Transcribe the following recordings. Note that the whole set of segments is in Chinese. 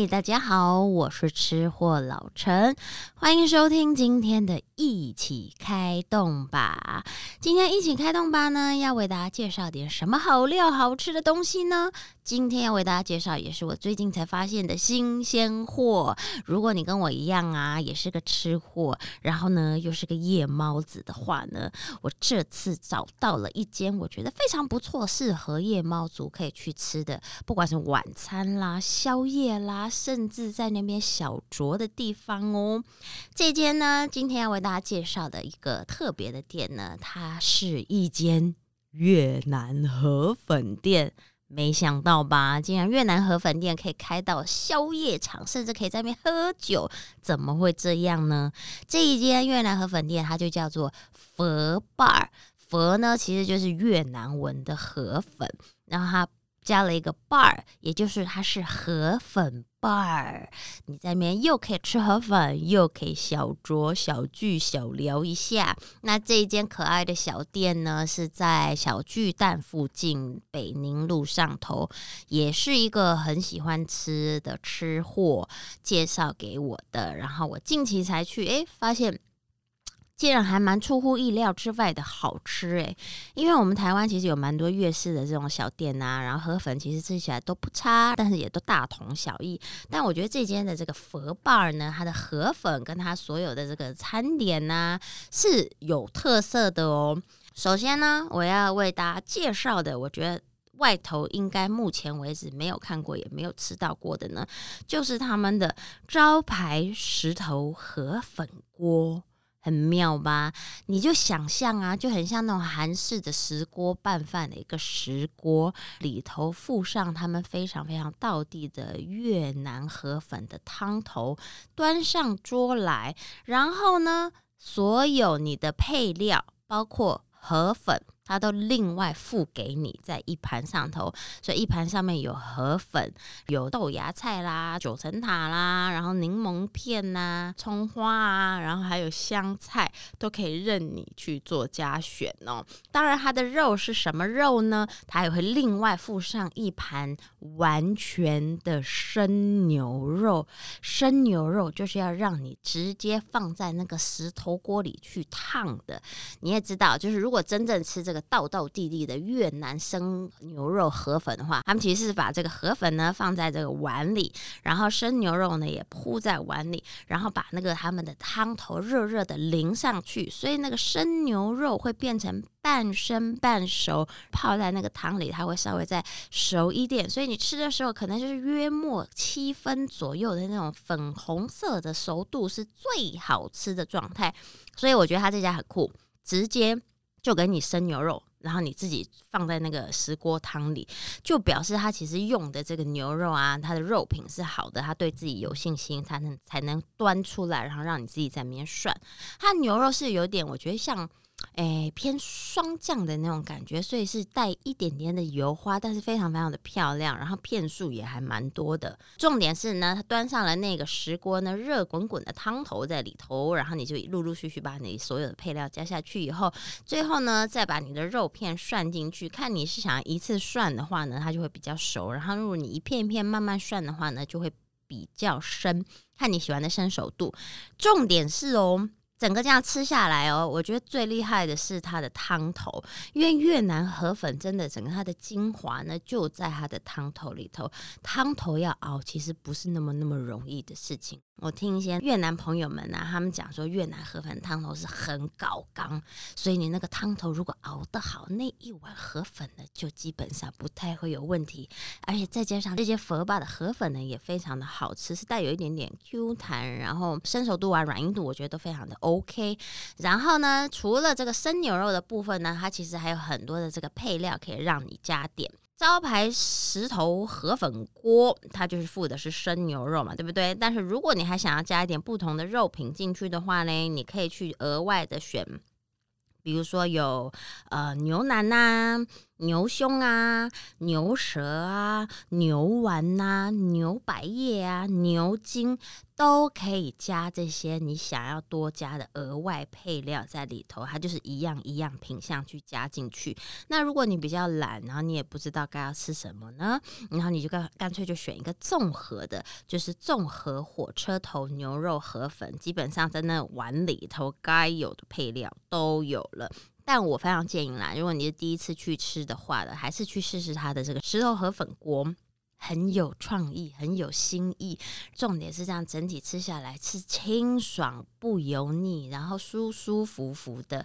嗨，大家好，我是吃货老陈，欢迎收听今天的一起开动吧。今天一起开动吧呢，要为大家介绍点什么好料、好吃的东西呢？今天要为大家介绍，也是我最近才发现的新鲜货。如果你跟我一样啊，也是个吃货，然后呢又是个夜猫子的话呢，我这次找到了一间我觉得非常不错、适合夜猫族可以去吃的，不管是晚餐啦、宵夜啦，甚至在那边小酌的地方哦。这间呢，今天要为大家介绍的一个特别的店呢，它是一间越南河粉店。没想到吧？竟然越南河粉店可以开到宵夜场，甚至可以在那边喝酒，怎么会这样呢？这一间越南河粉店，它就叫做佛 bar。佛呢，其实就是越南文的河粉，然后它。加了一个 bar，也就是它是河粉 bar，你在那边又可以吃河粉，又可以小酌小聚小聊一下。那这一间可爱的小店呢，是在小巨蛋附近北宁路上头，也是一个很喜欢吃的吃货介绍给我的。然后我近期才去，哎，发现。竟然还蛮出乎意料之外的好吃诶，因为我们台湾其实有蛮多粤式的这种小店呐，然后河粉其实吃起来都不差，但是也都大同小异。但我觉得这间的这个佛 bar 呢，它的河粉跟它所有的这个餐点呐是有特色的哦。首先呢，我要为大家介绍的，我觉得外头应该目前为止没有看过也没有吃到过的呢，就是他们的招牌石头河粉锅。很妙吧？你就想象啊，就很像那种韩式的石锅拌饭的一个石锅，里头附上他们非常非常道地的越南河粉的汤头，端上桌来，然后呢，所有你的配料，包括河粉。它都另外付给你在一盘上头，所以一盘上面有河粉、有豆芽菜啦、九层塔啦，然后柠檬片呐、葱花啊，然后还有香菜，都可以任你去做加选哦。当然，它的肉是什么肉呢？它也会另外附上一盘完全的生牛肉。生牛肉就是要让你直接放在那个石头锅里去烫的。你也知道，就是如果真正吃这个。道道地地的越南生牛肉河粉的话，他们其实是把这个河粉呢放在这个碗里，然后生牛肉呢也铺在碗里，然后把那个他们的汤头热热的淋上去，所以那个生牛肉会变成半生半熟，泡在那个汤里，它会稍微再熟一点，所以你吃的时候可能就是约莫七分左右的那种粉红色的熟度是最好吃的状态，所以我觉得他这家很酷，直接。就给你生牛肉，然后你自己放在那个石锅汤里，就表示他其实用的这个牛肉啊，它的肉品是好的，他对自己有信心，才能才能端出来，然后让你自己在里面涮。它牛肉是有点，我觉得像。诶，偏霜降的那种感觉，所以是带一点点的油花，但是非常非常的漂亮，然后片数也还蛮多的。重点是呢，它端上了那个石锅呢，热滚滚的汤头在里头，然后你就陆陆续续把你所有的配料加下去以后，最后呢再把你的肉片涮进去。看你是想要一次涮的话呢，它就会比较熟；然后如果你一片一片慢慢涮的话呢，就会比较生。看你喜欢的生熟度。重点是哦。整个这样吃下来哦，我觉得最厉害的是它的汤头，因为越南河粉真的整个它的精华呢就在它的汤头里头，汤头要熬其实不是那么那么容易的事情。我听一些越南朋友们啊，他们讲说越南河粉汤头是很高刚，所以你那个汤头如果熬得好，那一碗河粉呢就基本上不太会有问题。而且再加上这些佛巴的河粉呢也非常的好吃，是带有一点点 Q 弹，然后生熟度啊、软硬度我觉得都非常的 OK。然后呢，除了这个生牛肉的部分呢，它其实还有很多的这个配料可以让你加点。招牌石头河粉锅，它就是附的是生牛肉嘛，对不对？但是如果你还想要加一点不同的肉品进去的话呢，你可以去额外的选，比如说有呃牛腩呐，牛胸啊、牛舌啊、牛丸呐、牛百叶啊、牛筋都可以加这些你想要多加的额外配料在里头，它就是一样一样品相去加进去。那如果你比较懒，然后你也不知道该要吃什么呢，然后你就干干脆就选一个综合的，就是综合火车头牛肉河粉，基本上在那碗里头该有的配料都有了。但我非常建议啦，如果你是第一次去吃的话的，还是去试试它的这个石头河粉锅，很有创意，很有新意。重点是这样，整体吃下来是清爽不油腻，然后舒舒服服的。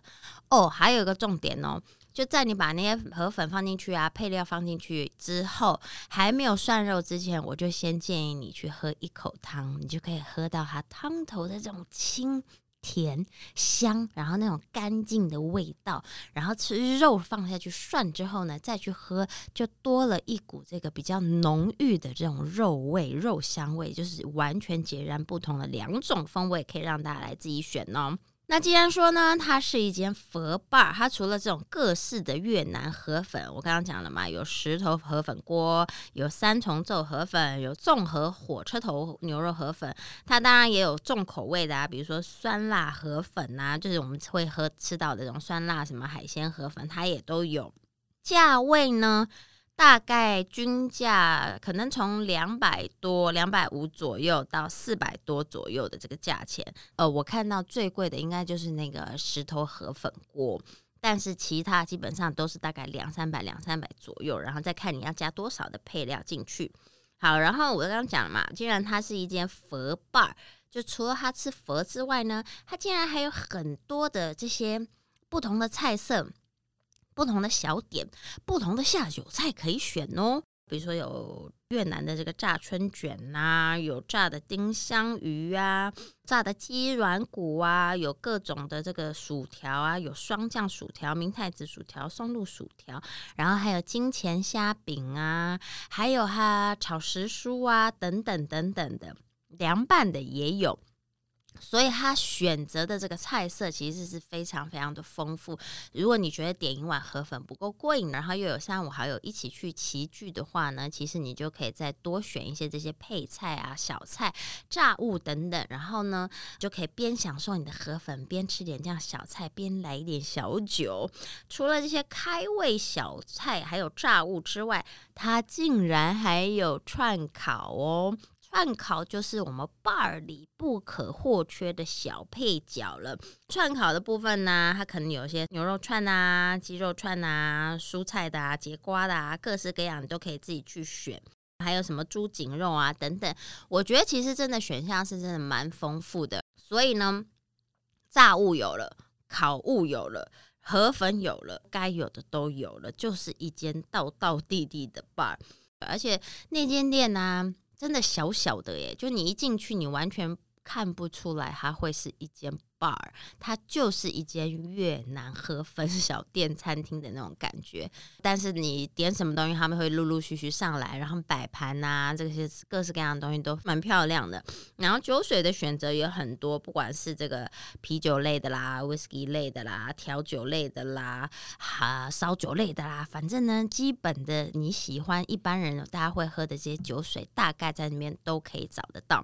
哦，还有一个重点哦，就在你把那些河粉放进去啊，配料放进去之后，还没有涮肉之前，我就先建议你去喝一口汤，你就可以喝到它汤头的这种清。甜香，然后那种干净的味道，然后吃肉放下去涮之后呢，再去喝，就多了一股这个比较浓郁的这种肉味、肉香味，就是完全截然不同的两种风味，可以让大家来自己选哦。那既然说呢，它是一间佛吧它除了这种各式的越南河粉，我刚刚讲了嘛，有石头河粉锅，有三重奏河粉，有综合火车头牛肉河粉，它当然也有重口味的啊，比如说酸辣河粉呐，就是我们会喝吃到的这种酸辣什么海鲜河粉，它也都有。价位呢？大概均价可能从两百多、两百五左右到四百多左右的这个价钱。呃，我看到最贵的应该就是那个石头河粉锅，但是其他基本上都是大概两三百、两三百左右，然后再看你要加多少的配料进去。好，然后我刚刚讲了嘛，既然它是一间佛伴就除了它吃佛之外呢，它竟然还有很多的这些不同的菜色。不同的小点，不同的下酒菜可以选哦。比如说有越南的这个炸春卷呐，有炸的丁香鱼啊，炸的鸡软骨啊，有各种的这个薯条啊，有双酱薯条、明太子薯条、松露薯条，然后还有金钱虾饼啊，还有哈炒时蔬啊，等等等等的，凉拌的也有。所以他选择的这个菜色其实是非常非常的丰富。如果你觉得点一碗河粉不够过瘾，然后又有三五好友一起去齐聚的话呢，其实你就可以再多选一些这些配菜啊、小菜、炸物等等，然后呢就可以边享受你的河粉，边吃点这样小菜，边来一点小酒。除了这些开胃小菜还有炸物之外，它竟然还有串烤哦。串烤就是我们 bar 里不可或缺的小配角了。串烤的部分呢，它可能有些牛肉串啊、鸡肉串啊、蔬菜的啊、节瓜的啊，各式各样你都可以自己去选。还有什么猪颈肉啊等等，我觉得其实真的选项是真的蛮丰富的。所以呢，炸物有了，烤物有了，河粉有了，该有的都有了，就是一间道道地地的 bar。而且那间店呢。真的小小的耶，就你一进去，你完全看不出来它会是一间 bar，它就是一间越南河粉小店餐厅的那种感觉。但是你点什么东西，他们会陆陆续续上来，然后摆盘呐，这些各式各样的东西都蛮漂亮的。然后酒水的选择也很多，不管是这个啤酒类的啦、whisky 类的啦、调酒类的啦、哈烧酒类的啦，反正呢，基本的你喜欢一般人大家会喝的这些酒水，大概在里面都可以找得到。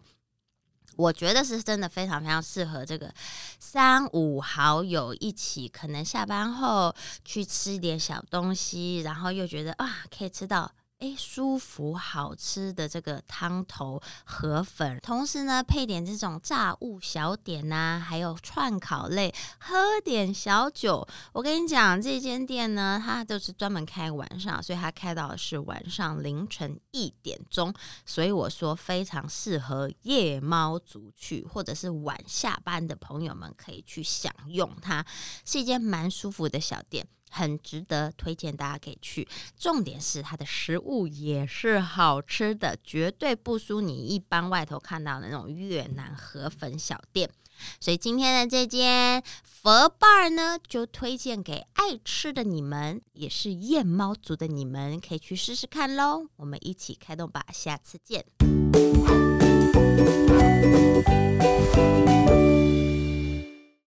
我觉得是真的非常非常适合这个三五好友一起，可能下班后去吃一点小东西，然后又觉得啊，可以吃到。哎，舒服好吃的这个汤头河粉，同时呢配点这种炸物小点呐，还有串烤类，喝点小酒。我跟你讲，这间店呢，它就是专门开晚上，所以它开到是晚上凌晨一点钟。所以我说非常适合夜猫族去，或者是晚下班的朋友们可以去享用它，是一间蛮舒服的小店。很值得推荐，大家可以去。重点是它的食物也是好吃的，绝对不输你一般外头看到的那种越南河粉小店。所以今天的这间佛 bar 呢，就推荐给爱吃的你们，也是夜猫族的你们，可以去试试看喽。我们一起开动吧，下次见。